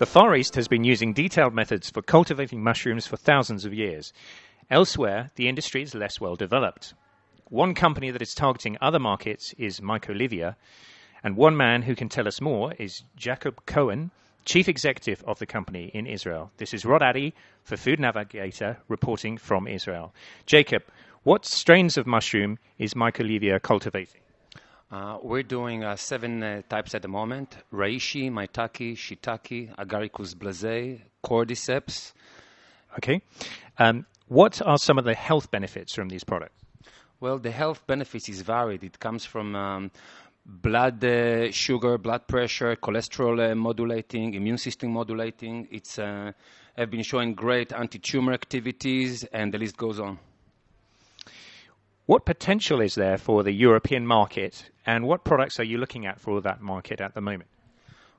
The Far East has been using detailed methods for cultivating mushrooms for thousands of years. Elsewhere, the industry is less well developed. One company that is targeting other markets is Mycolivia, and one man who can tell us more is Jacob Cohen, Chief Executive of the company in Israel. This is Rod Addy for Food Navigator reporting from Israel. Jacob, what strains of mushroom is Mycolivia cultivating? Uh, we're doing uh, seven uh, types at the moment reishi, maitake, shiitake, agaricus blazei, cordyceps. Okay. Um, what are some of the health benefits from these products? Well, the health benefits is varied. It comes from um, blood uh, sugar, blood pressure, cholesterol uh, modulating, immune system modulating. It's uh, have been showing great anti-tumor activities, and the list goes on. What potential is there for the European market, and what products are you looking at for that market at the moment?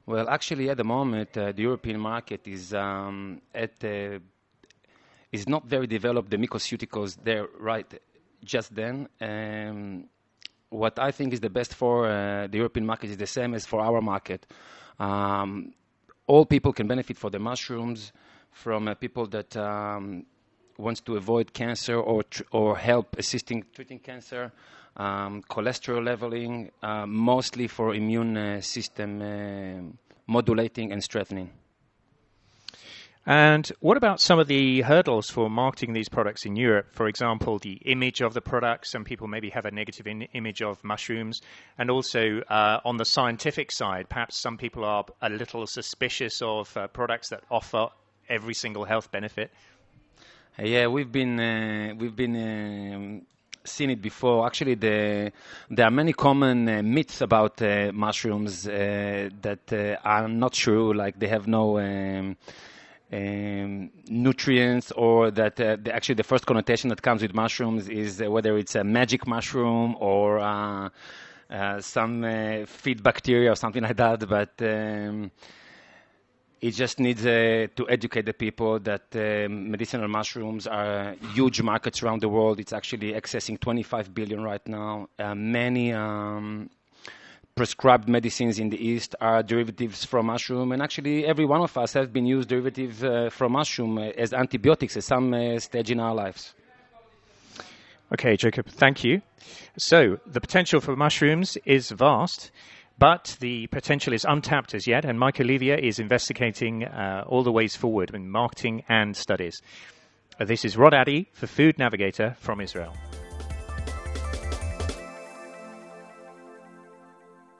Well, actually, at the moment, uh, the European market is um, at uh, is not very developed. The mycoceuticals there right just then. Um, what I think is the best for uh, the European market is the same as for our market. Um, all people can benefit from the mushrooms, from uh, people that um, wants to avoid cancer or tr- or help assisting treating cancer, um, cholesterol leveling, uh, mostly for immune uh, system uh, modulating and strengthening. And what about some of the hurdles for marketing these products in Europe? For example, the image of the product. Some people maybe have a negative in- image of mushrooms. And also uh, on the scientific side, perhaps some people are a little suspicious of uh, products that offer every single health benefit. Uh, yeah, we've been uh, we've been um, seen it before. Actually, the, there are many common uh, myths about uh, mushrooms uh, that uh, are not true. Like they have no um, um, nutrients, or that the, actually the first connotation that comes with mushrooms is whether it's a magic mushroom or some feed bacteria or something like that. But um, it just needs uh, to educate the people that uh, medicinal mushrooms are huge markets around the world. It's actually accessing 25 billion right now. Uh, many um, prescribed medicines in the East are derivatives from mushroom, and actually every one of us has been used derivative uh, from mushroom uh, as antibiotics at some uh, stage in our lives. Okay, Jacob, thank you. So the potential for mushrooms is vast. But the potential is untapped as yet, and Mycolivia is investigating uh, all the ways forward in marketing and studies. Uh, this is Rod Addy for Food Navigator from Israel.